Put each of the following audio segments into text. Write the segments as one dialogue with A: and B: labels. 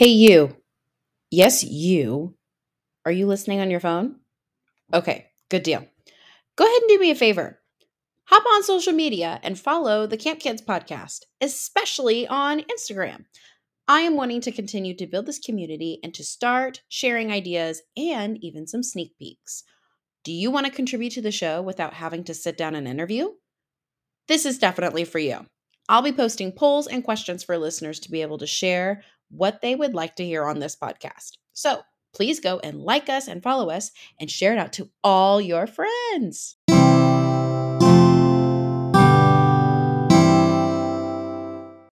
A: Hey, you. Yes, you. Are you listening on your phone? Okay, good deal. Go ahead and do me a favor. Hop on social media and follow the Camp Kids podcast, especially on Instagram. I am wanting to continue to build this community and to start sharing ideas and even some sneak peeks. Do you want to contribute to the show without having to sit down and interview? This is definitely for you. I'll be posting polls and questions for listeners to be able to share what they would like to hear on this podcast. So please go and like us and follow us and share it out to all your friends.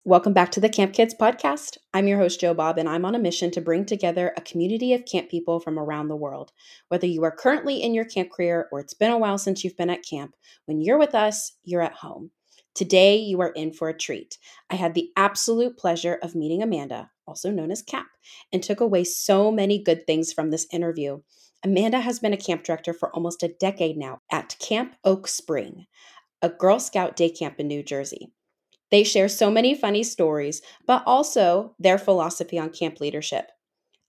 A: Welcome back to the Camp Kids podcast. I'm your host, Joe Bob, and I'm on a mission to bring together a community of camp people from around the world. Whether you are currently in your camp career or it's been a while since you've been at camp, when you're with us, you're at home. Today, you are in for a treat. I had the absolute pleasure of meeting Amanda, also known as Cap, and took away so many good things from this interview. Amanda has been a camp director for almost a decade now at Camp Oak Spring, a Girl Scout day camp in New Jersey. They share so many funny stories, but also their philosophy on camp leadership.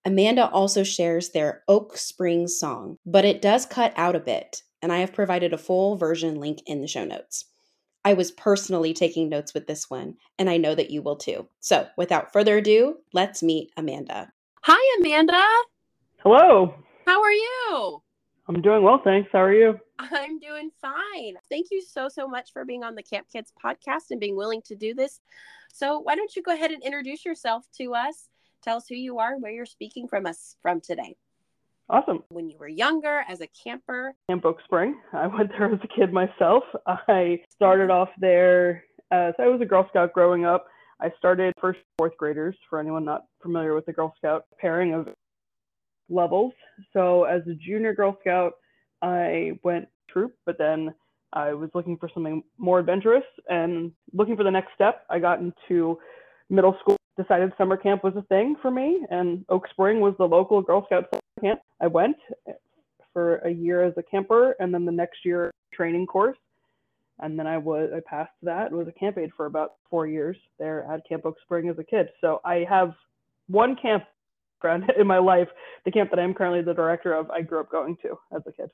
A: Amanda also shares their Oak Spring song, but it does cut out a bit, and I have provided a full version link in the show notes. I was personally taking notes with this one, and I know that you will too. So, without further ado, let's meet Amanda. Hi, Amanda.
B: Hello.
A: How are you?
B: I'm doing well, thanks. How are you?
A: I'm doing fine. Thank you so, so much for being on the Camp Kids podcast and being willing to do this. So, why don't you go ahead and introduce yourself to us? Tell us who you are and where you're speaking from us from today.
B: Awesome.
A: When you were younger as a camper,
B: Camp Oak Spring. I went there as a kid myself. I started off there as I was a Girl Scout growing up. I started first fourth graders for anyone not familiar with the Girl Scout pairing of levels. So as a junior Girl Scout, I went troop, but then I was looking for something more adventurous and looking for the next step. I got into middle school, decided summer camp was a thing for me, and Oak Spring was the local Girl Scout summer camp. I went for a year as a camper, and then the next year training course, and then I was I passed that. Was a camp aide for about four years there at Camp Oak Spring as a kid. So I have one camp in my life. The camp that I'm currently the director of, I grew up going to as a kid.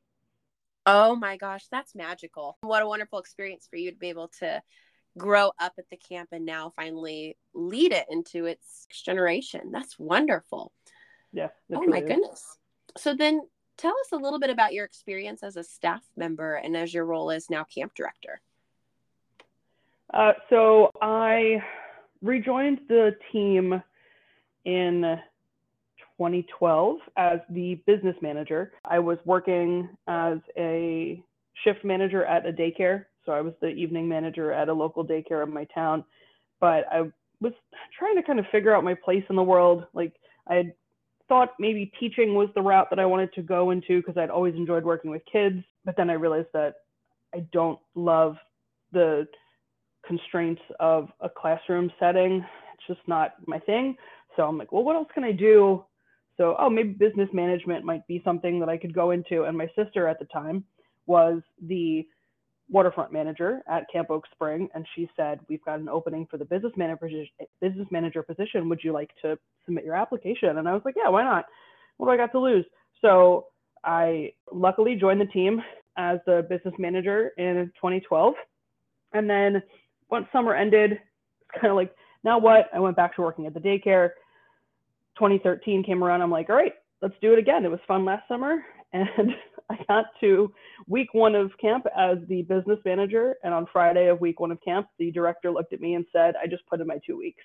A: Oh my gosh, that's magical. What a wonderful experience for you to be able to grow up at the camp and now finally lead it into its generation. That's wonderful.
B: Yeah.
A: Oh really my is. goodness. So then tell us a little bit about your experience as a staff member and as your role as now camp director.
B: Uh, so I rejoined the team in 2012 as the business manager. I was working as a shift manager at a daycare. So I was the evening manager at a local daycare in my town. But I was trying to kind of figure out my place in the world. Like I had thought maybe teaching was the route that I wanted to go into because I'd always enjoyed working with kids. But then I realized that I don't love the constraints of a classroom setting. It's just not my thing. So I'm like, well, what else can I do so, oh, maybe business management might be something that I could go into. And my sister at the time was the waterfront manager at Camp Oak Spring, and she said, "We've got an opening for the business manager business manager position. Would you like to submit your application?" And I was like, "Yeah, why not? What do I got to lose?" So I luckily joined the team as the business manager in 2012, and then once summer ended, it's kind of like, now what? I went back to working at the daycare 2013 came around, I'm like, all right, let's do it again. It was fun last summer. And I got to week one of camp as the business manager. And on Friday of week one of camp, the director looked at me and said, I just put in my two weeks.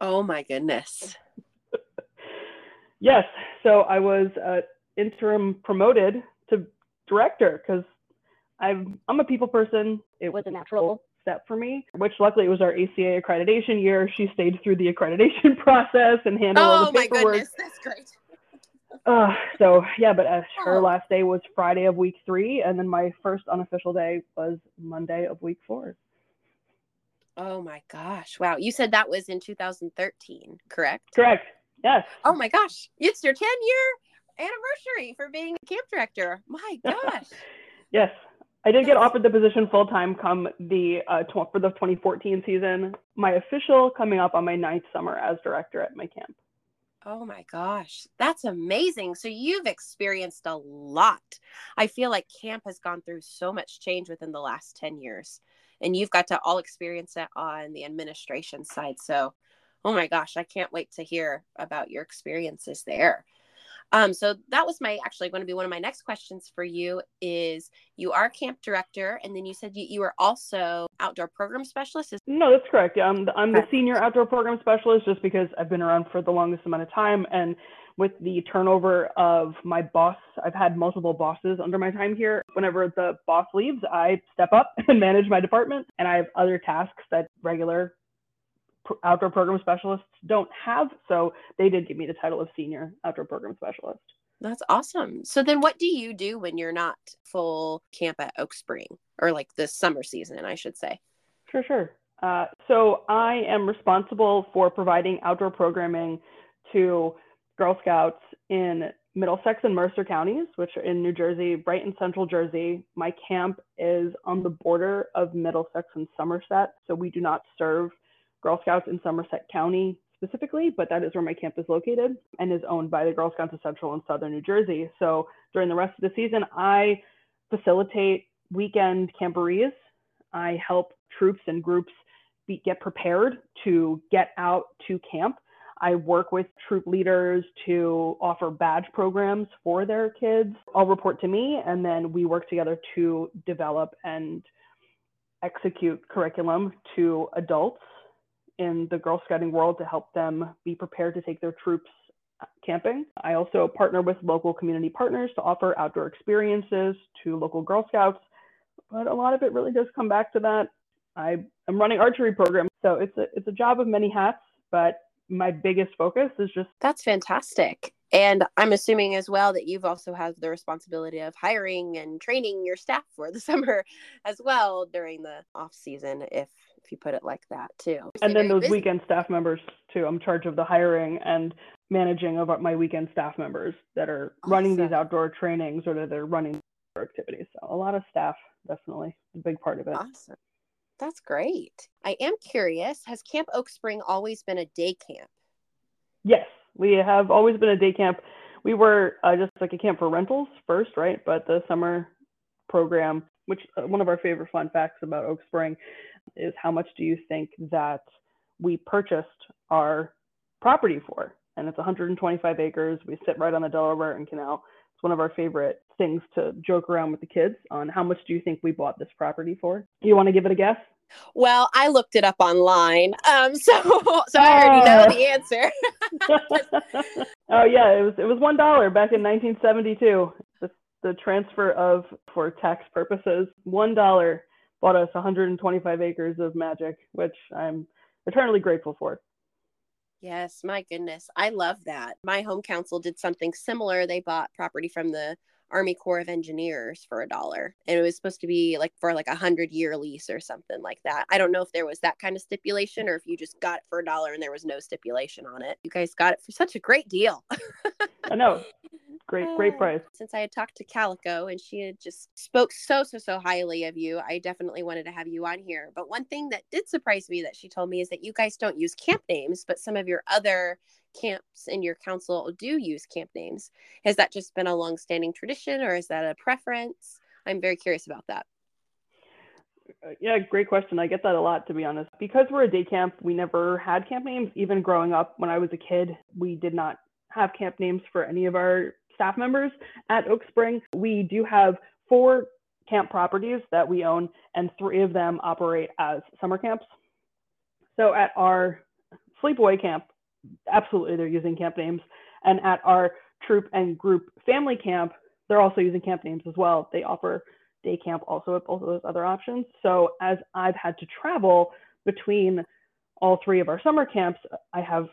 A: Oh my goodness.
B: yes. So I was uh, interim promoted to director because I'm I'm a people person.
A: It was a natural
B: step for me, which luckily it was our ACA accreditation year. She stayed through the accreditation process and handled oh, all the paperwork. Oh my goodness,
A: that's great.
B: Uh, so yeah, but uh, her oh. last day was Friday of week three, and then my first unofficial day was Monday of week four.
A: Oh my gosh! Wow, you said that was in 2013, correct?
B: Correct. Yes.
A: Oh my gosh, it's your 10 year anniversary for being a camp director. My gosh.
B: yes, I did get offered the position full time come the uh, tw- for the 2014 season. My official coming up on my ninth summer as director at my camp.
C: Oh my gosh, that's amazing. So you've experienced a lot. I feel like camp has gone through so much change within the last 10 years, and you've got to all experience it on the administration side. So, oh my gosh, I can't wait to hear about your experiences there. Um, so that was my actually going to be one of my next questions for you is you are camp director and then you said you, you were also outdoor program specialist. Is-
B: no, that's correct. I'm the, I'm the senior outdoor program specialist just because I've been around for the longest amount of time and with the turnover of my boss, I've had multiple bosses under my time here. Whenever the boss leaves, I step up and manage my department and I have other tasks that regular outdoor program specialists don't have. So they did give me the title of senior outdoor program specialist.
C: That's awesome. So then what do you do when you're not full camp at Oak Spring or like the summer season, I should say?
B: Sure, sure. Uh, so I am responsible for providing outdoor programming to Girl Scouts in Middlesex and Mercer counties, which are in New Jersey, right in central Jersey. My camp is on the border of Middlesex and Somerset, so we do not serve Girl Scouts in Somerset County specifically, but that is where my camp is located and is owned by the Girl Scouts of Central and Southern New Jersey. So during the rest of the season, I facilitate weekend camporees. I help troops and groups be, get prepared to get out to camp. I work with troop leaders to offer badge programs for their kids. All report to me, and then we work together to develop and execute curriculum to adults in the Girl Scouting world to help them be prepared to take their troops camping. I also partner with local community partners to offer outdoor experiences to local Girl Scouts. But a lot of it really does come back to that. I am running archery program, so it's a it's a job of many hats, but my biggest focus is just
C: That's fantastic. And I'm assuming as well that you've also have the responsibility of hiring and training your staff for the summer as well during the off season if if you put it like that too.
B: And then those busy. weekend staff members too. I'm in charge of the hiring and managing of my weekend staff members that are awesome. running these outdoor trainings or that they're running activities. So a lot of staff, definitely a big part of it.
C: Awesome. That's great. I am curious, has Camp Oak Spring always been a day camp?
B: Yes, we have always been a day camp. We were uh, just like a camp for rentals first, right? But the summer program, which uh, one of our favorite fun facts about Oak Spring is how much do you think that we purchased our property for? And it's 125 acres. We sit right on the Delaware and Canal. It's one of our favorite things to joke around with the kids on how much do you think we bought this property for? You want to give it a guess?
C: Well, I looked it up online, um, so so I already know the answer.
B: oh yeah, it was it was one dollar back in 1972. The, the transfer of for tax purposes, one dollar bought us 125 acres of magic, which I'm eternally grateful for.
C: Yes, my goodness. I love that. My home council did something similar. They bought property from the Army Corps of Engineers for a dollar. And it was supposed to be like for like a hundred year lease or something like that. I don't know if there was that kind of stipulation or if you just got it for a dollar and there was no stipulation on it. You guys got it for such a great deal.
B: I know great great price
C: since i had talked to calico and she had just spoke so so so highly of you i definitely wanted to have you on here but one thing that did surprise me that she told me is that you guys don't use camp names but some of your other camps in your council do use camp names has that just been a long-standing tradition or is that a preference i'm very curious about that
B: uh, yeah, great question. I get that a lot, to be honest. Because we're a day camp, we never had camp names. Even growing up, when I was a kid, we did not have camp names for any of our staff members at Oak Spring. We do have four camp properties that we own, and three of them operate as summer camps. So at our sleepaway camp, absolutely they're using camp names. And at our troop and group family camp, they're also using camp names as well. They offer day camp also with both of those other options. So as I've had to travel between all three of our summer camps, I have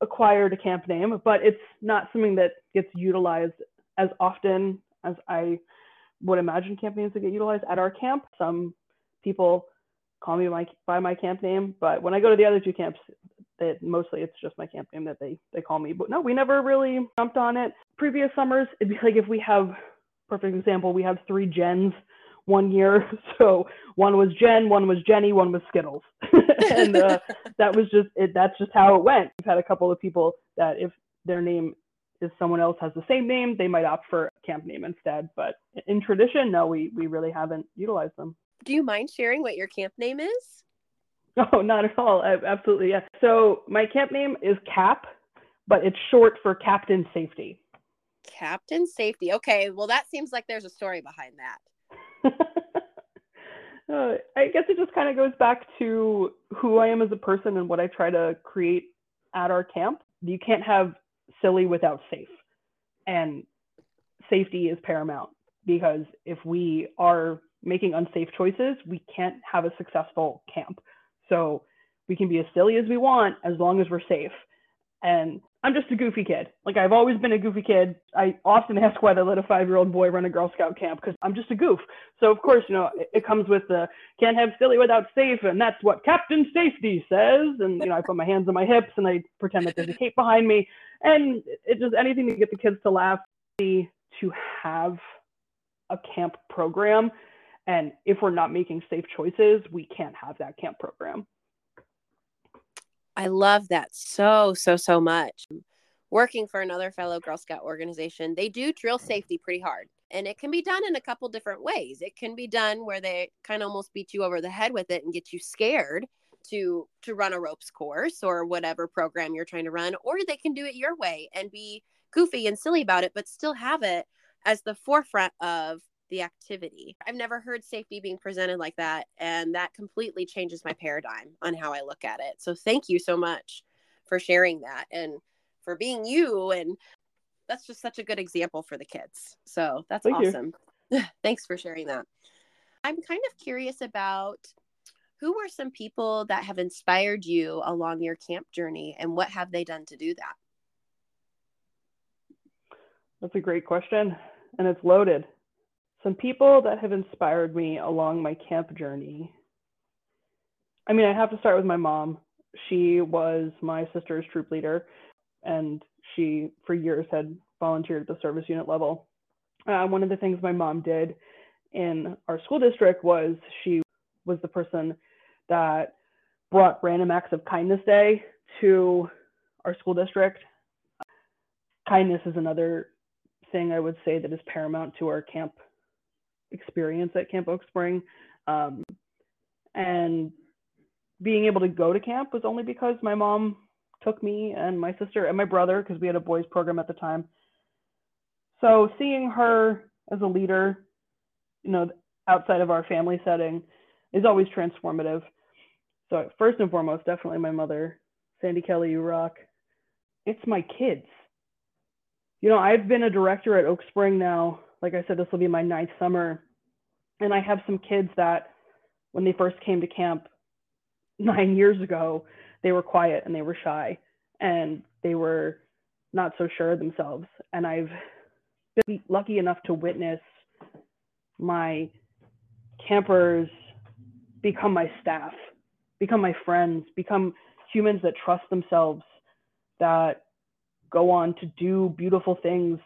B: acquired a camp name, but it's not something that gets utilized as often as I would imagine camp names would get utilized at our camp. Some people call me my, by my camp name, but when I go to the other two camps, that mostly it's just my camp name that they they call me. But no, we never really jumped on it. Previous summers, it'd be like if we have perfect example, we have three gens one year. So one was Jen, one was Jenny, one was Skittles, and uh, that was just it. That's just how it went. We've had a couple of people that if their name is someone else has the same name, they might opt for camp name instead. But in tradition, no, we we really haven't utilized them.
C: Do you mind sharing what your camp name is?
B: Oh, not at all. I, absolutely, yeah. So my camp name is CAP, but it's short for Captain Safety.
C: Captain Safety. Okay, well that seems like there's a story behind that.
B: uh, I guess it just kind of goes back to who I am as a person and what I try to create at our camp. You can't have silly without safe, and safety is paramount because if we are making unsafe choices, we can't have a successful camp. So we can be as silly as we want as long as we're safe. And I'm just a goofy kid. Like I've always been a goofy kid. I often ask why they let a five-year-old boy run a Girl Scout camp because I'm just a goof. So of course, you know, it, it, comes with the can't have silly without safe, and that's what Captain Safety says. And you know, I put my hands on my hips and I pretend that there's a cape behind me, and it's just anything to get the kids to laugh. To have a camp program, and if we're not making safe choices, we can't have that camp program.
C: I love that so, so, so much. Working for another fellow Girl Scout organization, they do drill safety pretty hard. And it can be done in a couple different ways. It can be done where they kind of almost beat you over the head with it and get you scared to to run a ropes course or whatever program you're trying to run or they can do it your way and be goofy and silly about it but still have it as the forefront of the activity. I've never heard safety being presented like that. And that completely changes my paradigm on how I look at it. So thank you so much for sharing that and for being you. And that's just such a good example for the kids. So that's thank awesome. Thanks for sharing that. I'm kind of curious about who were some people that have inspired you along your camp journey and what have they done to do that?
B: That's a great question and it's loaded some people that have inspired me along my camp journey. I mean, I have to start with my mom. She was my sister's troop leader, and she, for years, had volunteered at the service unit level. Uh, one of the things my mom did in our school district was she was the person that brought Random Acts of Kindness Day to our school district. Kindness is another thing I would say that is paramount to our camp experience at Camp Oak Spring. Um, and being able to go to camp was only because my mom took me and my sister and my brother, because we had a boys program at the time. So seeing her as a leader, you know, outside of our family setting is always transformative. So first and foremost, definitely my mother, Sandy Kelly, you rock. It's my kids. You know, I've been a director at Oak Spring now like I said, this will be my ninth summer. And I have some kids that when they first came to camp nine years ago, they were quiet and they were shy and they were not so sure of themselves. And I've been lucky enough to witness my campers become my staff, become my friends, become humans that trust themselves, that go on to do beautiful things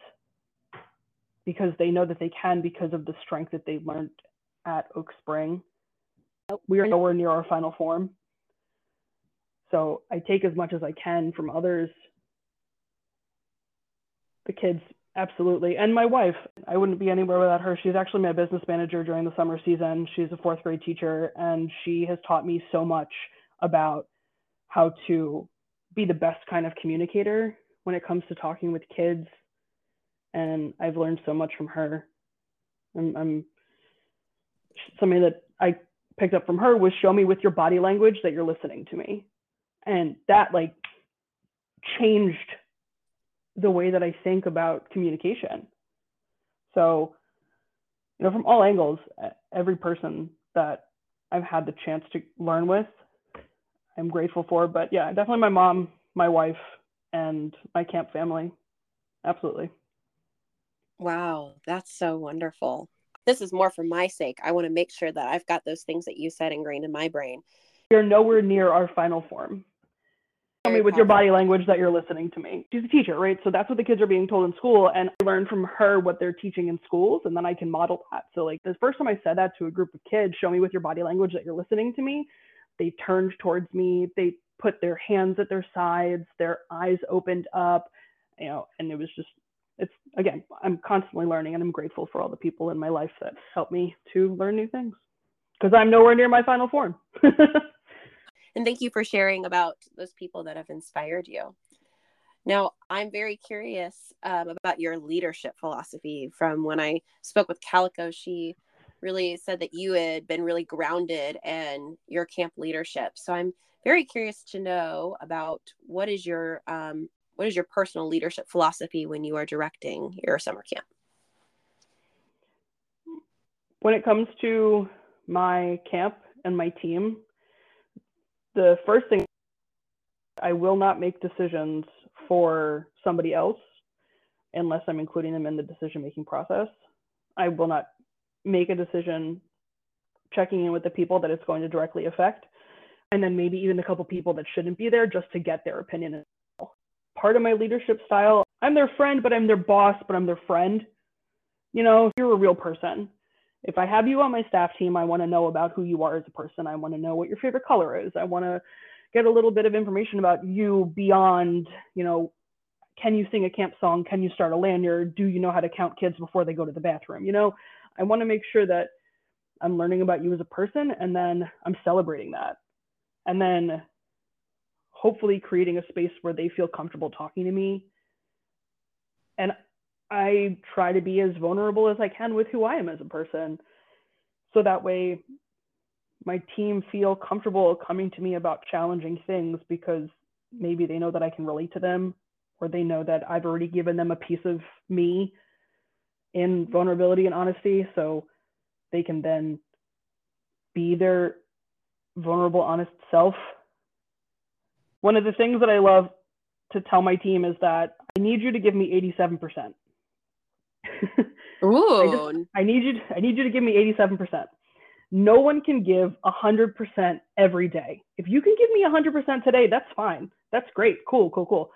B: because they know that they can because of the strength that they learned at Oak Spring. We are nowhere near our final form. So I take as much as I can from others. The kids, absolutely. And my wife, I wouldn't be anywhere without her. She's actually my business manager during the summer season. She's a fourth grade teacher, and she has taught me so much about how to be the best kind of communicator when it comes to talking with kids and I've learned so much from her. I'm, I'm something that I picked up from her was show me with your body language that you're listening to me, and that like changed the way that I think about communication. So, you know, from all angles, every person that I've had the chance to learn with, I'm grateful for. But yeah, definitely my mom, my wife, and my camp family. Absolutely.
C: Wow, that's so wonderful. This is more for my sake. I want to make sure that I've got those things that you said ingrained in my brain.
B: You're nowhere near our final form. Tell me with your body language that you're listening to me. She's a teacher, right? So that's what the kids are being told in school. And I learn from her what they're teaching in schools, and then I can model that. So, like, the first time I said that to a group of kids, show me with your body language that you're listening to me, they turned towards me. They put their hands at their sides, their eyes opened up, you know, and it was just, it's again, I'm constantly learning and I'm grateful for all the people in my life that help me to learn new things because I'm nowhere near my final form.
C: and thank you for sharing about those people that have inspired you. Now, I'm very curious um, about your leadership philosophy. From when I spoke with Calico, she really said that you had been really grounded in your camp leadership. So I'm very curious to know about what is your um, what is your personal leadership philosophy when you are directing your summer camp?
B: When it comes to my camp and my team, the first thing I will not make decisions for somebody else unless I'm including them in the decision making process. I will not make a decision checking in with the people that it's going to directly affect and then maybe even a couple people that shouldn't be there just to get their opinion. Part of my leadership style, I'm their friend, but I'm their boss, but I'm their friend. You know, you're a real person. If I have you on my staff team, I want to know about who you are as a person. I want to know what your favorite color is. I want to get a little bit of information about you beyond, you know, can you sing a camp song? Can you start a lanyard? Do you know how to count kids before they go to the bathroom? You know, I want to make sure that I'm learning about you as a person and then I'm celebrating that and then hopefully creating a space where they feel comfortable talking to me. And I try to be as vulnerable as I can with who I am as a person. So that way my team feel comfortable coming to me about challenging things because maybe they know that I can relate to them or they know that I've already given them a piece of me in vulnerability and honesty so they can then be their vulnerable, honest self. One of the things that I love to tell my team is that I need you to give me 87%.
C: Ooh.
B: I, just, I need you to, I need you to give me 87%. No one can give 100% every day. If you can give me 100% today, that's fine. That's great. Cool, cool, cool.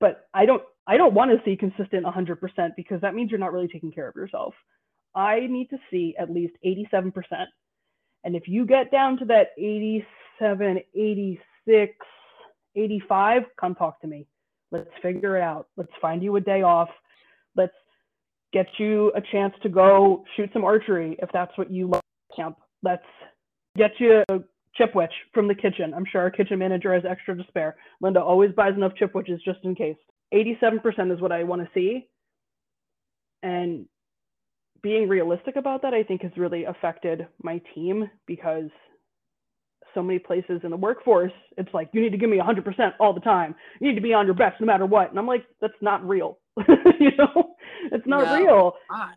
B: But I don't I don't want to see consistent 100% because that means you're not really taking care of yourself. I need to see at least 87% and if you get down to that 87, 86, 85, come talk to me. Let's figure it out. Let's find you a day off. Let's get you a chance to go shoot some archery if that's what you love camp. Let's get you a chipwich from the kitchen. I'm sure our kitchen manager has extra to spare. Linda always buys enough chipwiches just in case. 87% is what I want to see. And being realistic about that, I think, has really affected my team because so many places in the workforce, it's like, you need to give me 100% all the time. You need to be on your best no matter what. And I'm like, that's not real. you know, it's not no, real. Not.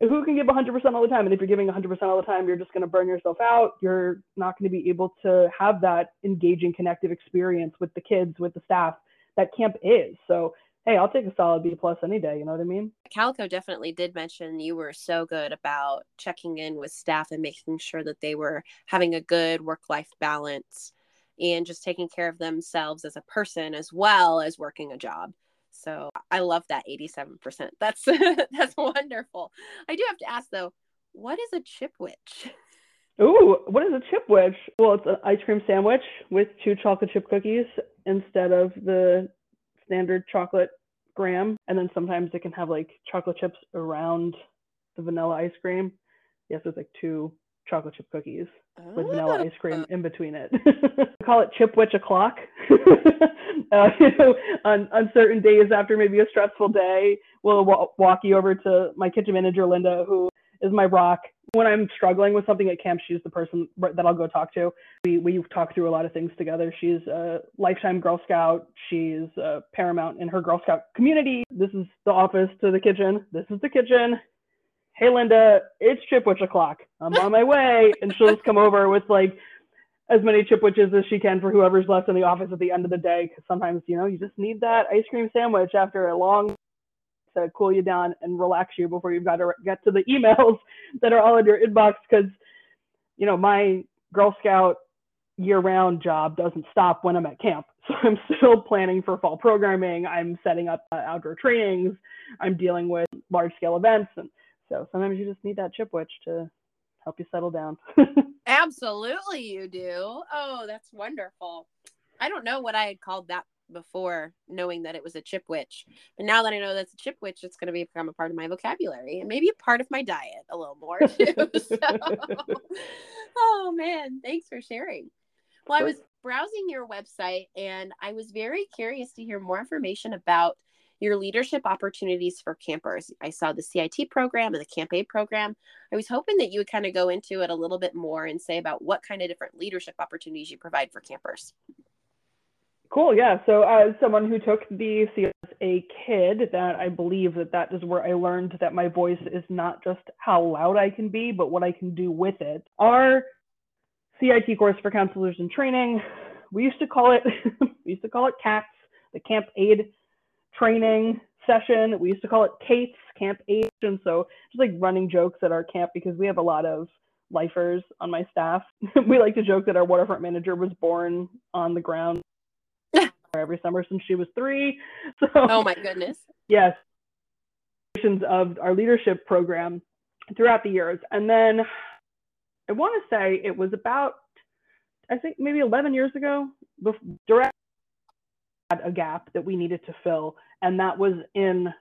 B: Who can give 100% all the time? And if you're giving 100% all the time, you're just going to burn yourself out. You're not going to be able to have that engaging, connective experience with the kids, with the staff that camp is. So hey, I'll take a solid B plus any day. You know what I mean?
C: Calico definitely did mention you were so good about checking in with staff and making sure that they were having a good work life balance and just taking care of themselves as a person as well as working a job. So I love that 87%. That's that's wonderful. I do have to ask though, what is a chipwich?
B: Ooh, what is a chipwich? Well, it's an ice cream sandwich with two chocolate chip cookies instead of the standard chocolate graham. And then sometimes it can have like chocolate chips around the vanilla ice cream. Yes, it's like two chocolate chip cookies oh. with vanilla ice cream in between it. we call it chipwich o'clock. uh, you know, on, on certain days after maybe a stressful day, we'll w- walk you over to my kitchen manager, Linda, who is my rock when I'm struggling with something at camp, she's the person that I'll go talk to. We we talk through a lot of things together. She's a lifetime Girl Scout. She's a paramount in her Girl Scout community. This is the office to the kitchen. This is the kitchen. Hey Linda, it's chipwich o'clock. I'm on my way, and she'll just come over with like as many chipwiches as she can for whoever's left in the office at the end of the day. Because sometimes you know you just need that ice cream sandwich after a long to cool you down and relax you before you've got to get to the emails that are all in your inbox because you know my girl scout year round job doesn't stop when I'm at camp. So I'm still planning for fall programming. I'm setting up uh, outdoor trainings. I'm dealing with large scale events. And so sometimes you just need that chipwich to help you settle down.
C: Absolutely, you do. Oh, that's wonderful. I don't know what I had called that before knowing that it was a chipwich. But now that I know that's a chipwich, it's going to become a part of my vocabulary and maybe a part of my diet a little more too. so, oh man, thanks for sharing. Well, I was browsing your website and I was very curious to hear more information about your leadership opportunities for campers. I saw the CIT program and the Camp Aid program. I was hoping that you would kind of go into it a little bit more and say about what kind of different leadership opportunities you provide for campers.
B: Cool. Yeah. So as someone who took the CS as a kid, that I believe that that is where I learned that my voice is not just how loud I can be, but what I can do with it. Our CIT course for counselors in training. We used to call it we used to call it CATS, the Camp Aid training session. We used to call it CATES, Camp Aid, and so just like running jokes at our camp because we have a lot of lifers on my staff. we like to joke that our waterfront manager was born on the ground every summer since she was three. So
C: oh my goodness.
B: Yes. Of our leadership program throughout the years, and then I want to say it was about, I think maybe 11 years ago, direct had a gap that we needed to fill, and that was in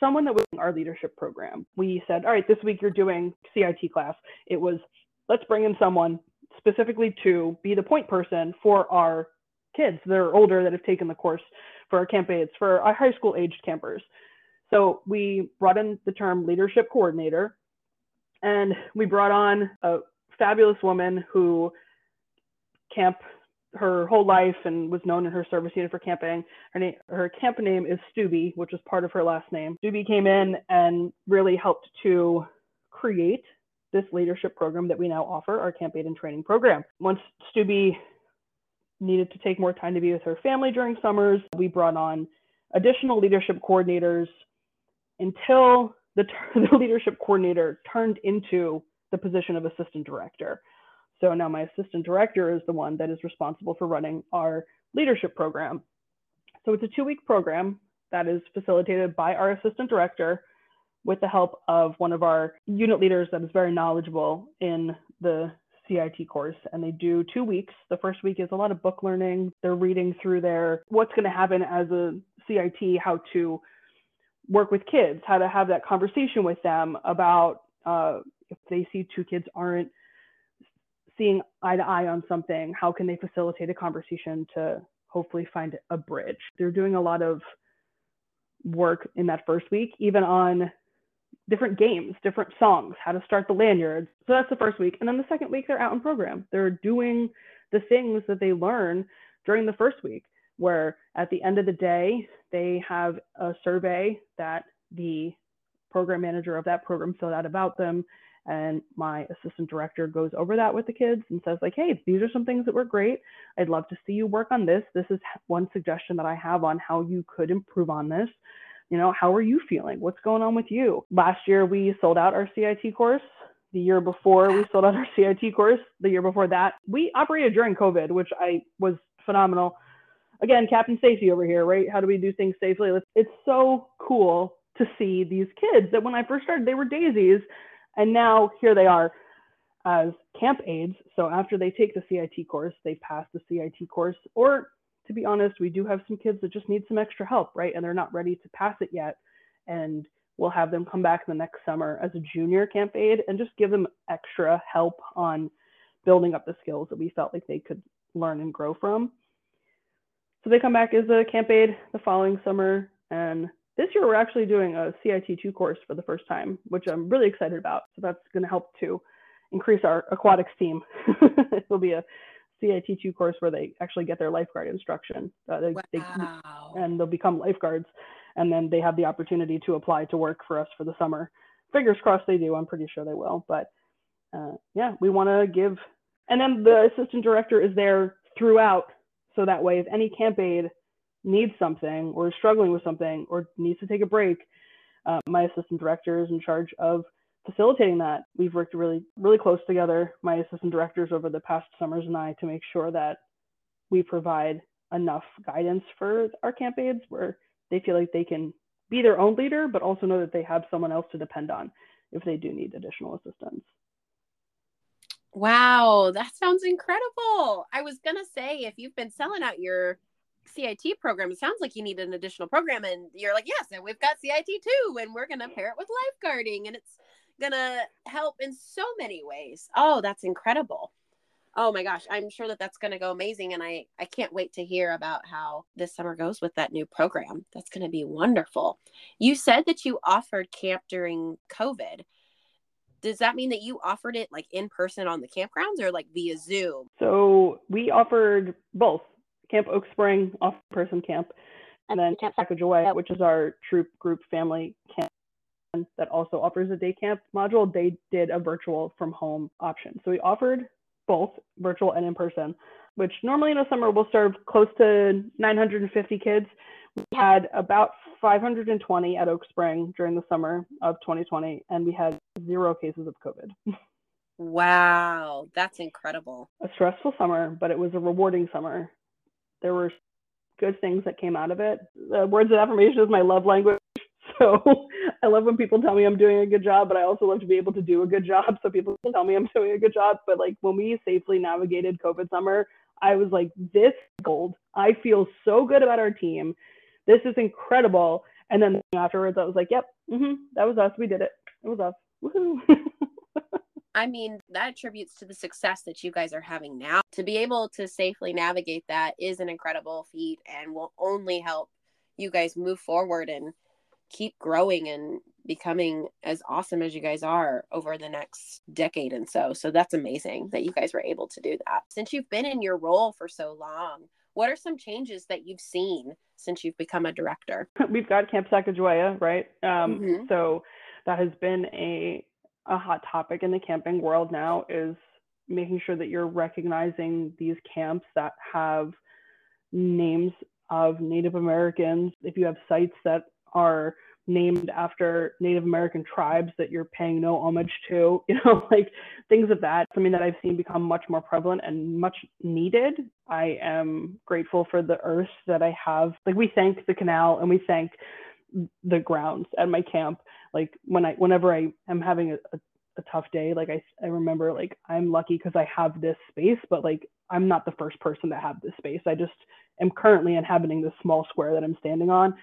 B: someone that was in our leadership program. We said, all right, this week you're doing CIT class. It was, let's bring in someone specifically to be the point person for our kids that are older that have taken the course for our camp aids, for our high school aged campers. So we brought in the term leadership coordinator and we brought on a fabulous woman who camped her whole life and was known in her service unit for camping. Her name, her camp name is Stubby, which is part of her last name. Stubby came in and really helped to create this leadership program that we now offer, our Camp Aid and Training program. Once Stubby needed to take more time to be with her family during summers, we brought on additional leadership coordinators until the, the leadership coordinator turned into the position of assistant director. So now my assistant director is the one that is responsible for running our leadership program. So it's a two week program that is facilitated by our assistant director with the help of one of our unit leaders that is very knowledgeable in the CIT course. And they do two weeks. The first week is a lot of book learning. They're reading through their what's going to happen as a CIT, how to work with kids, how to have that conversation with them about uh, if they see two kids aren't seeing eye to eye on something, how can they facilitate a conversation to hopefully find a bridge? They're doing a lot of work in that first week, even on different games, different songs, how to start the lanyards. So that's the first week. And then the second week, they're out in program. They're doing the things that they learn during the first week, where at the end of the day, they have a survey that the program manager of that program filled out about them and my assistant director goes over that with the kids and says like hey these are some things that were great i'd love to see you work on this this is one suggestion that i have on how you could improve on this you know how are you feeling what's going on with you last year we sold out our cit course the year before we sold out our cit course the year before that we operated during covid which i was phenomenal again captain safety over here right how do we do things safely it's so cool to see these kids that when I first started, they were daisies. And now here they are as camp aides. So after they take the CIT course, they pass the CIT course. Or to be honest, we do have some kids that just need some extra help, right? And they're not ready to pass it yet. And we'll have them come back the next summer as a junior camp aide and just give them extra help on building up the skills that we felt like they could learn and grow from. So they come back as a camp aide the following summer and this year, we're actually doing a CIT2 course for the first time, which I'm really excited about. So that's going to help to increase our aquatics team. it will be a CIT2 course where they actually get their lifeguard instruction. Uh, they,
C: wow.
B: they, and they'll become lifeguards. And then they have the opportunity to apply to work for us for the summer. Fingers crossed they do. I'm pretty sure they will. But uh, yeah, we want to give. And then the assistant director is there throughout. So that way, if any camp aide needs something or is struggling with something or needs to take a break, uh, my assistant director is in charge of facilitating that. We've worked really, really close together, my assistant directors over the past summers and I, to make sure that we provide enough guidance for our camp aides where they feel like they can be their own leader, but also know that they have someone else to depend on if they do need additional assistance.
C: Wow, that sounds incredible. I was going to say, if you've been selling out your CIT program, it sounds like you need an additional program. And you're like, yes, and we've got CIT too. And we're going to pair it with lifeguarding. And it's going to help in so many ways. Oh, that's incredible. Oh my gosh i'm sure that that's going to go amazing and i i can't wait to hear about how this summer goes with that new program. That's going to be wonderful. You said that you offered camp during covid. Does that mean that you offered it like in person on the campgrounds or like via zoom?
B: So we offered both camp oak spring off person camp and then camp sacagawea which is our troop group family camp that also offers a day camp module they did a virtual from home option so we offered both virtual and in person, which normally in a summer will serve close to 950 kids. We had about 520 at Oak Spring during the summer of 2020, and we had zero cases of COVID.
C: Wow, that's incredible.
B: A stressful summer, but it was a rewarding summer. There were good things that came out of it. Uh, words of affirmation is my love language. So I love when people tell me I'm doing a good job, but I also love to be able to do a good job. So people can tell me I'm doing a good job. But like when we safely navigated COVID summer, I was like, this gold. I feel so good about our team. This is incredible. And then afterwards, I was like, yep, mm-hmm, that was us. We did it. It was us. Woohoo.
C: I mean, that attributes to the success that you guys are having now. To be able to safely navigate that is an incredible feat and will only help you guys move forward and keep growing and becoming as awesome as you guys are over the next decade and so. So that's amazing that you guys were able to do that. Since you've been in your role for so long, what are some changes that you've seen since you've become a director?
B: We've got Camp Sacagawea, right? Um, mm-hmm. So that has been a a hot topic in the camping world now is making sure that you're recognizing these camps that have names of Native Americans. If you have sites that are named after Native American tribes that you're paying no homage to, you know, like things of that. Something that I've seen become much more prevalent and much needed. I am grateful for the earth that I have. Like we thank the canal and we thank the grounds at my camp. Like when I, whenever I am having a, a, a tough day, like I, I remember like I'm lucky because I have this space, but like I'm not the first person to have this space. I just am currently inhabiting this small square that I'm standing on.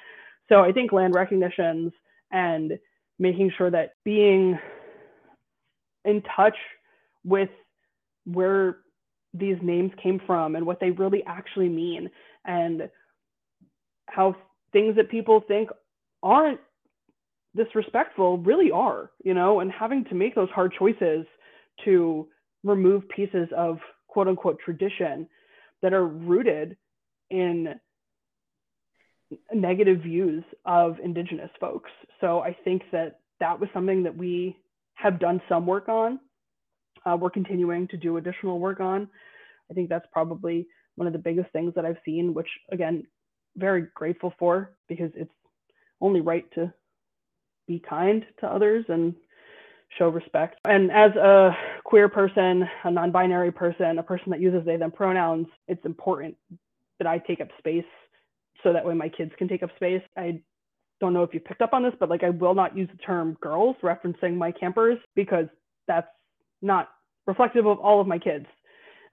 B: So I think land recognitions and making sure that being in touch with where these names came from and what they really actually mean and how things that people think aren't disrespectful really are, you know, and having to make those hard choices to remove pieces of quote unquote tradition that are rooted in negative views of indigenous folks. So i think that that was something that we have done some work on. Uh, we're continuing to do additional work on. I think that's probably one of the biggest things that i've seen which again very grateful for because it's only right to be kind to others and show respect. And as a queer person, a non binary person, a person that uses they, them pronouns, it's important that I take up space so that way my kids can take up space. I don't know if you picked up on this, but like I will not use the term girls referencing my campers because that's not reflective of all of my kids.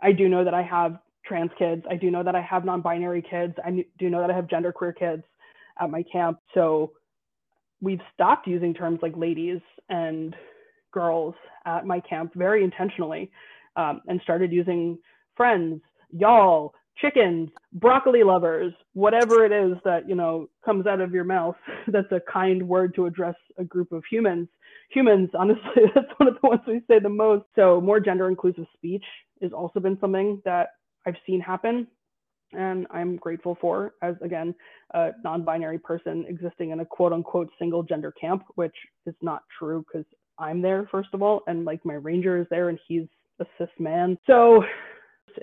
B: I do know that I have trans kids. I do know that I have non-binary kids. I do know that I have genderqueer kids at my camp. So we've stopped using terms like ladies and girls at my camp very intentionally um, and started using friends, y'all, chickens, broccoli lovers, whatever it is that, you know, comes out of your mouth that's a kind word to address a group of humans. Humans, honestly, that's one of the ones we say the most. So more gender inclusive speech has also been something that I've seen happen and I'm grateful for as again a non-binary person existing in a quote unquote single gender camp, which is not true because I'm there first of all, and like my ranger is there and he's a cis man. So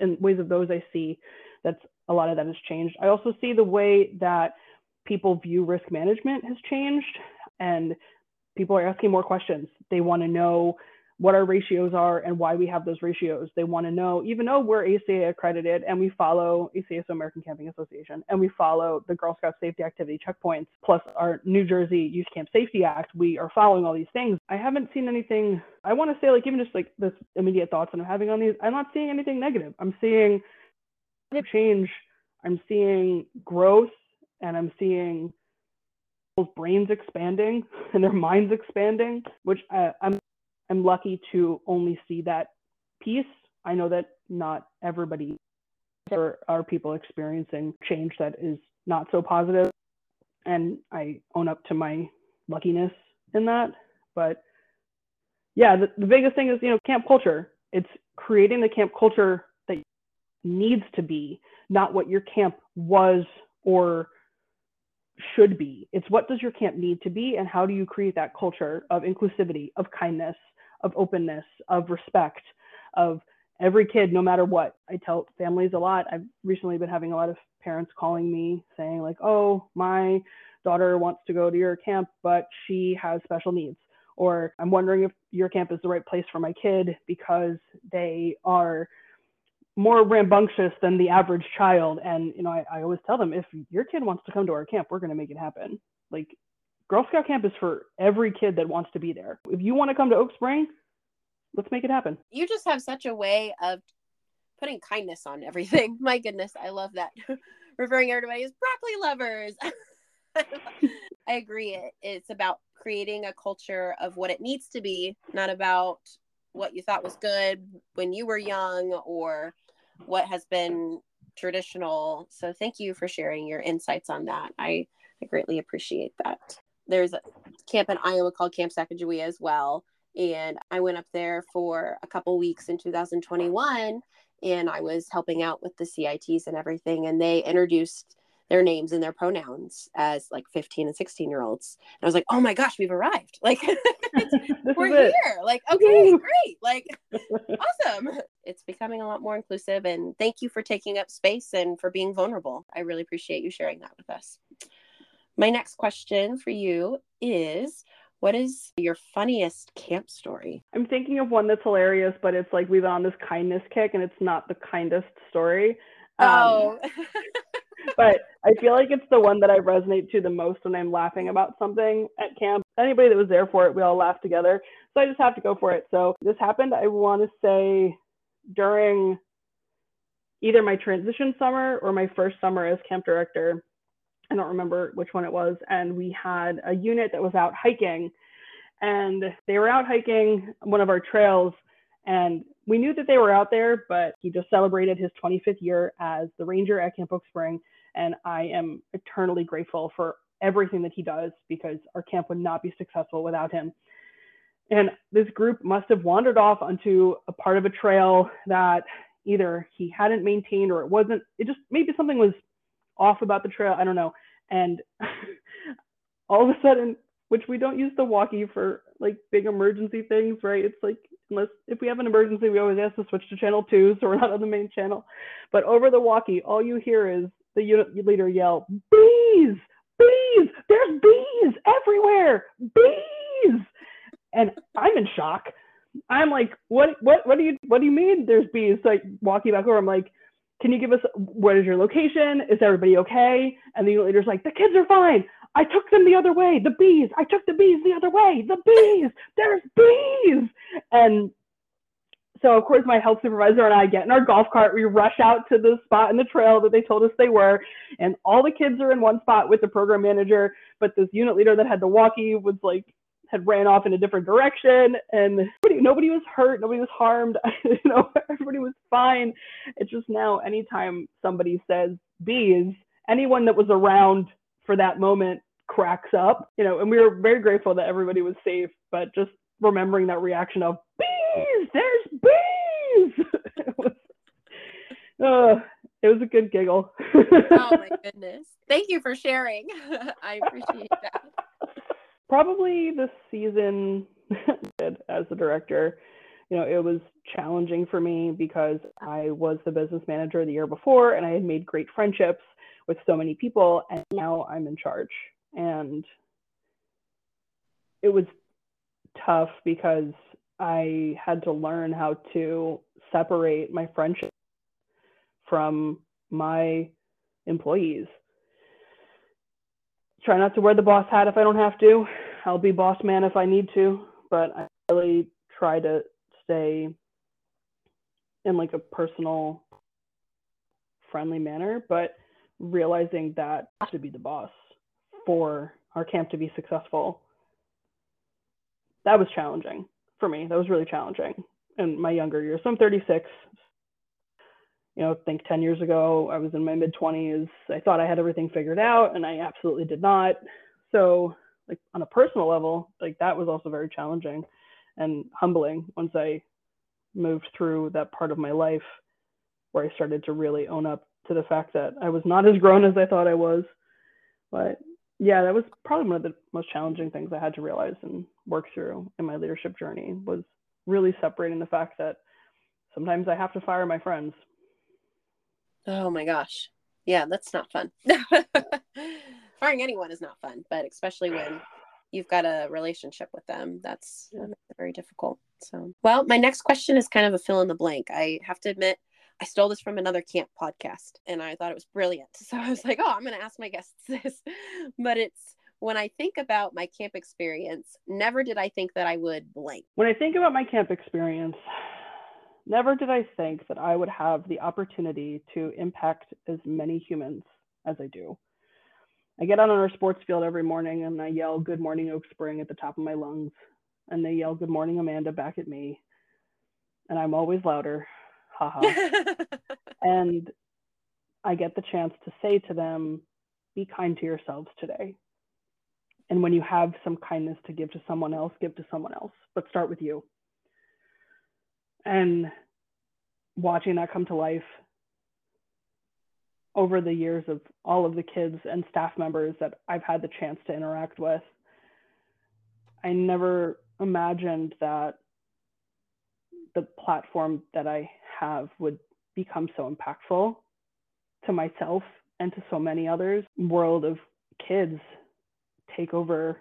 B: in ways of those I see that's a lot of that has changed. I also see the way that people view risk management has changed and people are asking more questions. They want to know what our ratios are and why we have those ratios. They want to know, even though we're ACA accredited and we follow ACA, so American Camping Association, and we follow the Girl Scout Safety Activity Checkpoints, plus our New Jersey Youth Camp Safety Act, we are following all these things. I haven't seen anything, I want to say, like, even just like this immediate thoughts that I'm having on these, I'm not seeing anything negative. I'm seeing change, I'm seeing growth, and I'm seeing people's brains expanding and their minds expanding, which I, I'm I'm lucky to only see that piece. I know that not everybody or are people experiencing change that is not so positive, and I own up to my luckiness in that. But yeah, the, the biggest thing is you know camp culture. It's creating the camp culture that needs to be, not what your camp was or should be. It's what does your camp need to be, and how do you create that culture of inclusivity, of kindness, of openness, of respect, of every kid, no matter what. I tell families a lot. I've recently been having a lot of parents calling me saying, like, oh, my daughter wants to go to your camp, but she has special needs. Or I'm wondering if your camp is the right place for my kid because they are more rambunctious than the average child. And, you know, I, I always tell them if your kid wants to come to our camp, we're going to make it happen. Like, Girl Scout camp is for every kid that wants to be there. If you want to come to Oak Spring, let's make it happen.
C: You just have such a way of putting kindness on everything. My goodness, I love that. Referring everybody as broccoli lovers. I agree. It's about creating a culture of what it needs to be, not about what you thought was good when you were young or what has been traditional. So thank you for sharing your insights on that. I, I greatly appreciate that there's a camp in Iowa called Camp Sacajawea as well. And I went up there for a couple weeks in 2021 and I was helping out with the CITs and everything. And they introduced their names and their pronouns as like 15 and 16 year olds. And I was like, oh my gosh, we've arrived. Like, we're here. Like, okay, great. Like, awesome. It's becoming a lot more inclusive. And thank you for taking up space and for being vulnerable. I really appreciate you sharing that with us. My next question for you is what is your funniest camp story?
B: I'm thinking of one that's hilarious, but it's like we've been on this kindness kick and it's not the kindest story.
C: Um, oh.
B: but I feel like it's the one that I resonate to the most when I'm laughing about something at camp. Anybody that was there for it, we all laughed together. So I just have to go for it. So this happened, I want to say, during either my transition summer or my first summer as camp director. I don't remember which one it was. And we had a unit that was out hiking and they were out hiking one of our trails and we knew that they were out there, but he just celebrated his 25th year as the ranger at Camp Oak Spring. And I am eternally grateful for everything that he does because our camp would not be successful without him. And this group must have wandered off onto a part of a trail that either he hadn't maintained or it wasn't, it just maybe something was off about the trail. I don't know. And all of a sudden, which we don't use the walkie for like big emergency things, right? It's like unless if we have an emergency, we always ask to switch to channel two, so we're not on the main channel. But over the walkie, all you hear is the unit leader yell, "Bees! Bees! There's bees everywhere! Bees!" And I'm in shock. I'm like, "What? What? What do you? What do you mean? There's bees?" So I walkie back over. I'm like, can you give us what is your location? Is everybody okay? And the unit leader's like, the kids are fine. I took them the other way. The bees. I took the bees the other way. The bees. There's bees. And so of course my health supervisor and I get in our golf cart. We rush out to the spot in the trail that they told us they were, and all the kids are in one spot with the program manager. But this unit leader that had the walkie was like had ran off in a different direction and nobody, nobody was hurt nobody was harmed you know everybody was fine. It's just now anytime somebody says bees anyone that was around for that moment cracks up you know and we were very grateful that everybody was safe but just remembering that reaction of bees there's bees! It was uh, it was a good giggle.
C: Oh my goodness. Thank you for sharing. I appreciate that
B: probably the season as the director you know it was challenging for me because i was the business manager the year before and i had made great friendships with so many people and now i'm in charge and it was tough because I had to learn how to separate my friendship from my employees. Try not to wear the boss hat if I don't have to. I'll be boss man if I need to, but I really try to stay in like a personal friendly manner, but realizing that I have to be the boss for our camp to be successful. That was challenging for me. That was really challenging in my younger years. So I'm 36. You know, think 10 years ago, I was in my mid 20s. I thought I had everything figured out, and I absolutely did not. So, like, on a personal level, like, that was also very challenging and humbling once I moved through that part of my life where I started to really own up to the fact that I was not as grown as I thought I was. But yeah, that was probably one of the most challenging things I had to realize and work through in my leadership journey was really separating the fact that sometimes I have to fire my friends.
C: Oh my gosh. Yeah, that's not fun. Firing anyone is not fun, but especially when you've got a relationship with them, that's, very difficult. So, well, my next question is kind of a fill in the blank. I have to admit, I stole this from another camp podcast and I thought it was brilliant. So I was like, oh, I'm going to ask my guests this. but it's when I think about my camp experience, never did I think that I would blank.
B: When I think about my camp experience, never did I think that I would have the opportunity to impact as many humans as I do. I get out on our sports field every morning and I yell, Good morning, Oak Spring, at the top of my lungs. And they yell, Good morning, Amanda, back at me. And I'm always louder haha. and I get the chance to say to them, be kind to yourselves today. And when you have some kindness to give to someone else, give to someone else, but start with you. And watching that come to life over the years of all of the kids and staff members that I've had the chance to interact with, I never imagined that the platform that I have would become so impactful to myself and to so many others. World of kids take over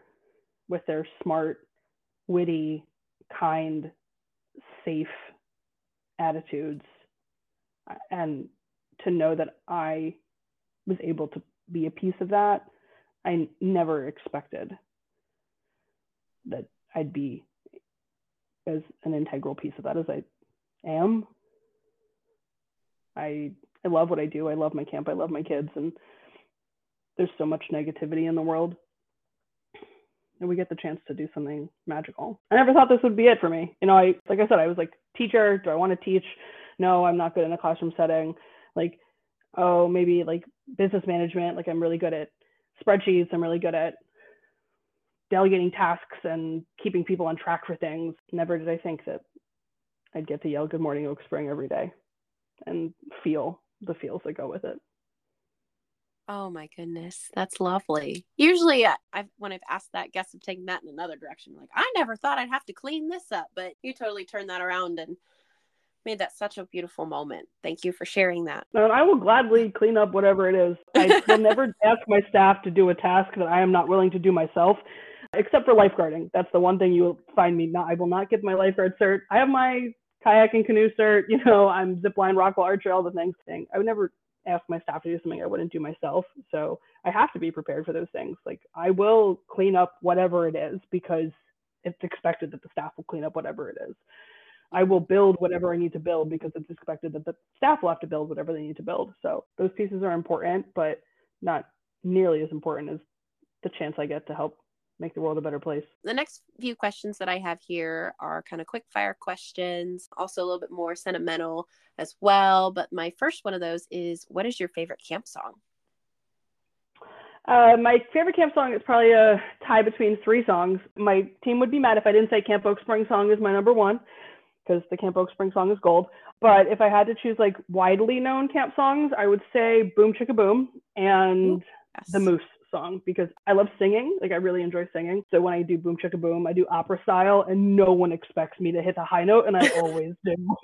B: with their smart, witty, kind, safe attitudes. Uh, and to know that I was able to be a piece of that, I never expected that I'd be as an integral piece of that as I am. I I love what I do. I love my camp. I love my kids, and there's so much negativity in the world, and we get the chance to do something magical. I never thought this would be it for me. You know, I like I said, I was like, teacher. Do I want to teach? No, I'm not good in a classroom setting. Like, oh, maybe like business management. Like I'm really good at spreadsheets. I'm really good at delegating tasks and keeping people on track for things. Never did I think that I'd get to yell good morning Oak Spring every day and feel the feels that go with it.
C: Oh my goodness, that's lovely. Usually, uh, I've when I've asked that, guests have taken that in another direction. Like, I never thought I'd have to clean this up, but you totally turned that around and made that such a beautiful moment. Thank you for sharing that.
B: And I will gladly clean up whatever it is. I will never ask my staff to do a task that I am not willing to do myself, except for lifeguarding. That's the one thing you will find me not. I will not get my lifeguard cert. I have my kayak and canoe cert, you know, I'm zipline, rockall archery, all the things thing. I would never ask my staff to do something I wouldn't do myself. So I have to be prepared for those things. Like I will clean up whatever it is because it's expected that the staff will clean up whatever it is. I will build whatever I need to build because it's expected that the staff will have to build whatever they need to build. So those pieces are important, but not nearly as important as the chance I get to help make the world a better place.
C: The next few questions that I have here are kind of quick fire questions, also a little bit more sentimental as well. But my first one of those is what is your favorite camp song?
B: Uh, my favorite camp song is probably a tie between three songs. My team would be mad if I didn't say Camp Oak Spring song is my number one because the Camp Oak Spring song is gold. But if I had to choose like widely known camp songs, I would say Boom Chicka Boom and yes. the Moose song because I love singing. Like I really enjoy singing. So when I do Boom Chicka Boom, I do opera style, and no one expects me to hit the high note, and I always do.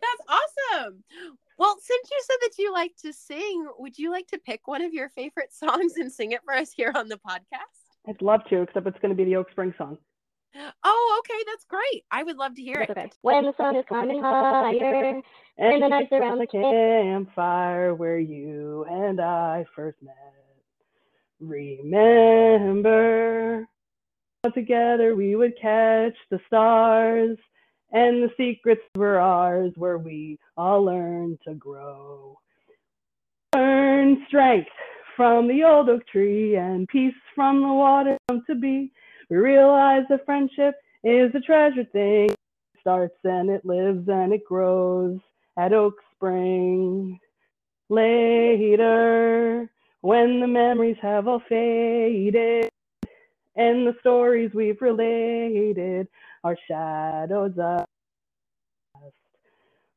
C: That's awesome. Well, since you said that you like to sing, would you like to pick one of your favorite songs and sing it for us here on the podcast?
B: I'd love to, except it's going to be the Oak Spring song.
C: Oh, okay, that's great. I would love to hear
D: That's
C: it.
D: When the sun is climbing higher and the nights around the
B: campfire where you and I first met. Remember, together we would catch the stars, and the secrets were ours where we all learned to grow. Learn strength from the old oak tree and peace from the water to be. We realize that friendship is a treasure thing. It starts and it lives and it grows at Oak Spring. Later, when the memories have all faded and the stories we've related are shadows of past,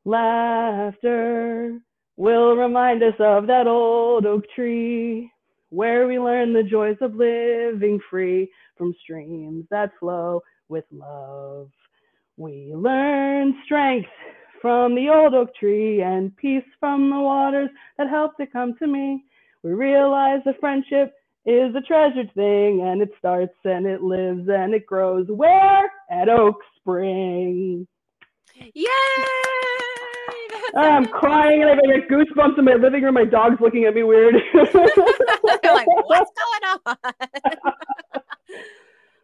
B: laughter will remind us of that old oak tree where we learn the joys of living free from streams that flow with love. We learn strength from the old oak tree and peace from the waters that help to come to me. We realize that friendship is a treasured thing and it starts and it lives and it grows where? At Oak Spring.
C: Yay!
B: Ah, I'm crying and I get goosebumps in my living room. My dog's looking at me weird.
C: They're like, what's going on?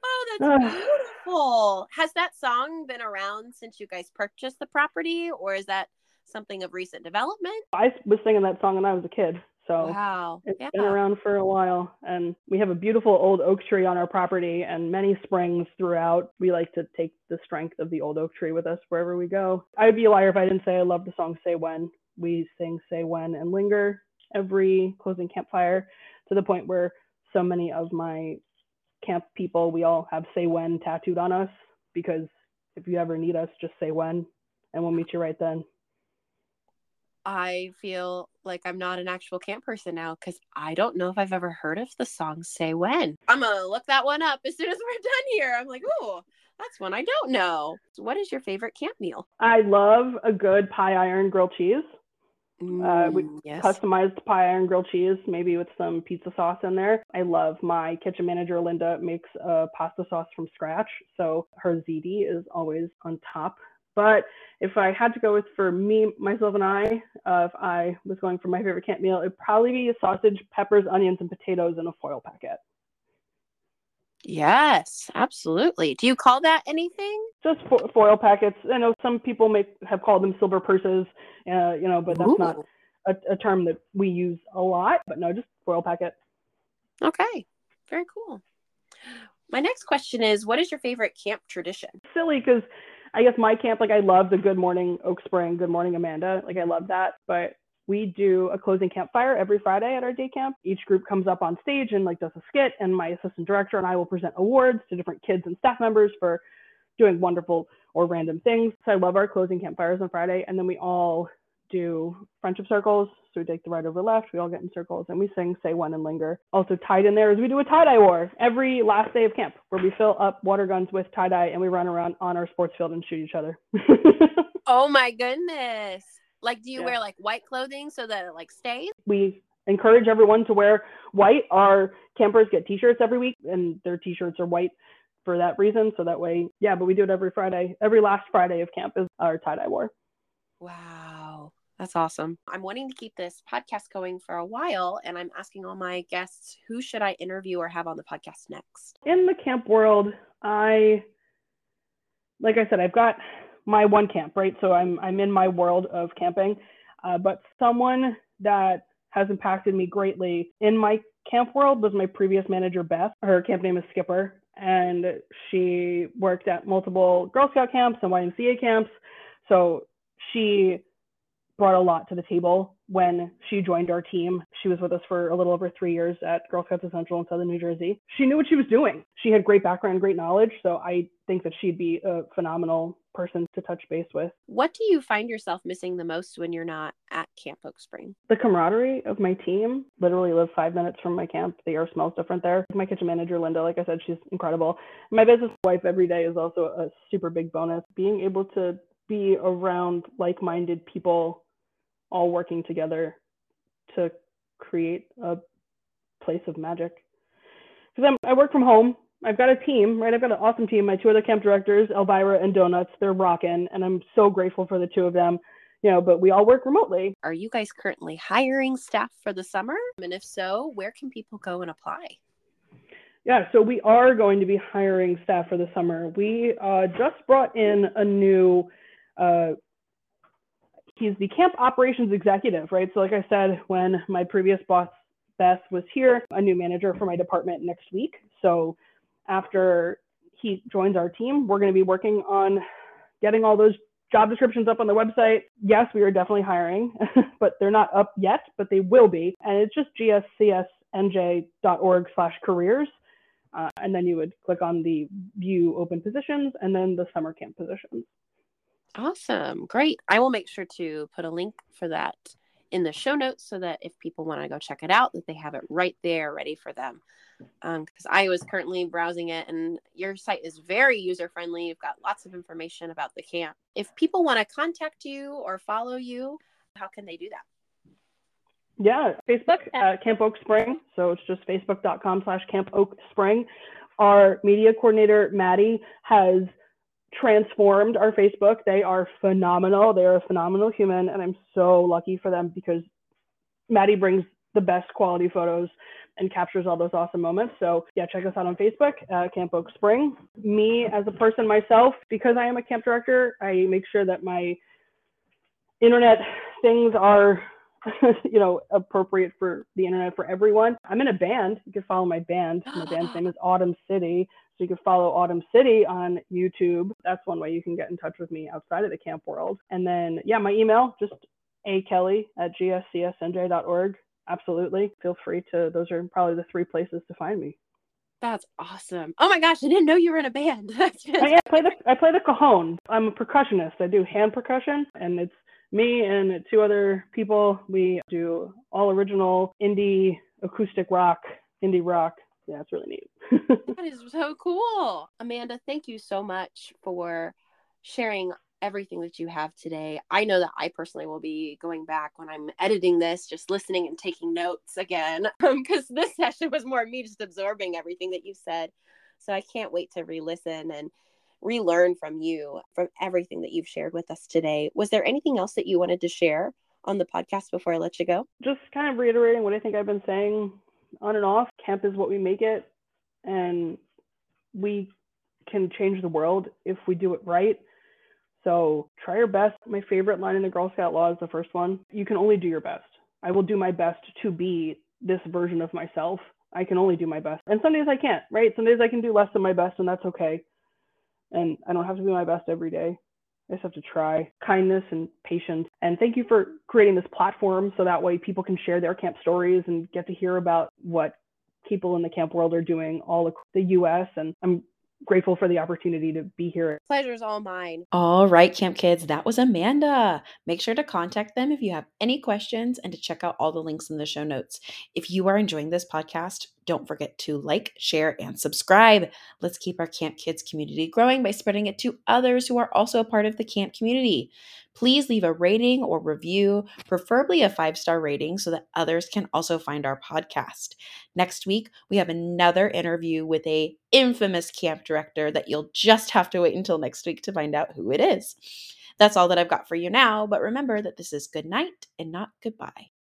C: oh, that's ah. beautiful. Has that song been around since you guys purchased the property, or is that something of recent development?
B: I was singing that song when I was a kid. So
C: wow.
B: it's
C: yeah.
B: been around for a while. And we have a beautiful old oak tree on our property and many springs throughout. We like to take the strength of the old oak tree with us wherever we go. I'd be a liar if I didn't say I love the song Say When. We sing Say When and Linger every closing campfire to the point where so many of my camp people, we all have Say When tattooed on us because if you ever need us, just say when and we'll meet you right then.
C: I feel like I'm not an actual camp person now because I don't know if I've ever heard of the song Say When. I'm going to look that one up as soon as we're done here. I'm like, oh, that's one I don't know. So what is your favorite camp meal?
B: I love a good pie iron grilled cheese.
C: Mm,
B: uh, we
C: yes.
B: customized pie iron grilled cheese, maybe with some pizza sauce in there. I love my kitchen manager, Linda, makes a pasta sauce from scratch. So her ziti is always on top. But if I had to go with for me, myself, and I, uh, if I was going for my favorite camp meal, it'd probably be sausage, peppers, onions, and potatoes in a foil packet.
C: Yes, absolutely. Do you call that anything?
B: Just fo- foil packets. I know some people may have called them silver purses, uh, you know, but that's
C: Ooh.
B: not a, a term that we use a lot. But no, just foil packet.
C: Okay, very cool. My next question is What is your favorite camp tradition?
B: Silly because I guess my camp, like I love the Good Morning Oak Spring, Good Morning Amanda. Like I love that. But we do a closing campfire every Friday at our day camp. Each group comes up on stage and like does a skit, and my assistant director and I will present awards to different kids and staff members for doing wonderful or random things. So I love our closing campfires on Friday, and then we all do friendship circles. So we take the right over left, we all get in circles, and we sing "Say When and "Linger." Also tied in there is we do a tie dye war every last day of camp, where we fill up water guns with tie dye and we run around on our sports field and shoot each other.
C: Oh my goodness. Like, do you
B: Yeah.
C: wear like white clothing so that it like stays?
B: we encourage everyone to wear white. Our campers get t-shirts every week and their t-shirts are white for that reason. So that way, yeah, but we do it every Friday. Every last Friday of camp is our tie-dye war.
C: Wow. That's awesome. I'm wanting to keep this podcast going for a while, and I'm asking all my guests who should I interview or have on the podcast next?
B: In the camp world, I, like I said, I've got my one camp, right? So I'm, I'm in my world of camping, uh, but someone that has impacted me greatly in my camp world was my previous manager, Beth. Her camp name is Skipper, and she worked at multiple Girl Scout camps and YMCA camps. So she brought a lot to the table when she joined our team. She was with us for a little over three years at Girl Scouts of Central and Southern New Jersey. She knew what she was doing. She had great background, great knowledge. So I think that she'd be a phenomenal person to touch base with.
C: What do you find yourself missing the most when you're not at Camp Oak Spring?
B: The camaraderie of my team literally live five minutes from my camp. The air smells different there. My kitchen manager, Linda, like I said, she's incredible. My business wife every day is also a super big bonus. Being able to be around like minded people all working together to create a place of magic. because I work from home. I've got a team, right? I've got an awesome team. My two other camp directors, Elvira and Donuts, they're rocking, and I'm so grateful for the two of them. You know, but we all work remotely.
C: Are you guys currently hiring staff for the summer? And if so, where can people go and apply?
B: Yeah, so we are going to be hiring staff for the summer. We uh, just brought in a new, uh, he's the camp operations executive, right? So, like I said, when my previous boss, Beth, was here, a new manager for my department next week. So, after he joins our team, we're going to be working on getting all those job descriptions up on the website. Yes, we are definitely hiring, but they're not up yet, but they will be. And it's just gscsnj.org slash careers. Uh, and then you would click on the view open positions and then the summer camp positions.
C: Awesome. Great. I will make sure to put a link for that in the show notes so that if people want to go check it out, that they have it right there ready for them. Because um, I was currently browsing it, and your site is very user friendly. You've got lots of information about the camp. If people want to contact you or follow you, how can they do that?
B: Yeah, Facebook at Camp Oak Spring. So it's just facebook.com slash Camp Oak Spring. Our media coordinator, Maddie, has transformed our Facebook. They are phenomenal. They are a phenomenal human. And I'm so lucky for them because Maddie brings the best quality photos and captures all those awesome moments. So yeah, check us out on Facebook, uh, Camp Oak Spring. Me as a person myself, because I am a camp director, I make sure that my internet things are you know, appropriate for the internet for everyone. I'm in a band. You can follow my band. My band's name is Autumn City. So you can follow Autumn City on YouTube. That's one way you can get in touch with me outside of the camp world. And then, yeah, my email, just a kelly at gscsnj.org. Absolutely. Feel free to, those are probably the three places to find me.
C: That's awesome. Oh my gosh, I didn't know you were in a band.
B: I, I play the I play the cajon. I'm a percussionist. I do hand percussion and it's me and two other people, we do all original indie acoustic rock, indie rock. Yeah, it's really neat.
C: that is so cool. Amanda, thank you so much for sharing everything that you have today. I know that I personally will be going back when I'm editing this, just listening and taking notes again, um, because this session was more me just absorbing everything that you said. So I can't wait to re listen and relearn from you from everything that you've shared with us today. Was there anything else that you wanted to share on the podcast before I let you go?
B: Just kind of reiterating what I think I've been saying on and off. Camp is what we make it, and we can change the world if we do it right. So try your best. My favorite line in the Girl Scout Law is the first one. You can only do your best. I will do my best to be this version of myself. I can only do my best. And some days I can't, right? Some days I can do less than my best, and that's okay and I don't have to be my best every day. I just have to try kindness and patience. And thank you for creating this platform so that way people can share their camp stories and get to hear about what people in the camp world are doing all across the US. And I'm grateful for the opportunity to be here.
C: Pleasure's all mine.
A: All right, Camp Kids, that was Amanda. Make sure to contact them if you have any questions and to check out all the links in the show notes. If you are enjoying this podcast, don't forget to like, share, and subscribe. Let's keep our Camp Kids community growing by spreading it to others who are also a part of the camp community. Please leave a rating or review, preferably a five star rating, so that others can also find our podcast. Next week, we have another interview with a infamous camp director that you'll just have to wait until next week to find out who it is. That's all that I've got for you now, but remember that this is good night and not goodbye.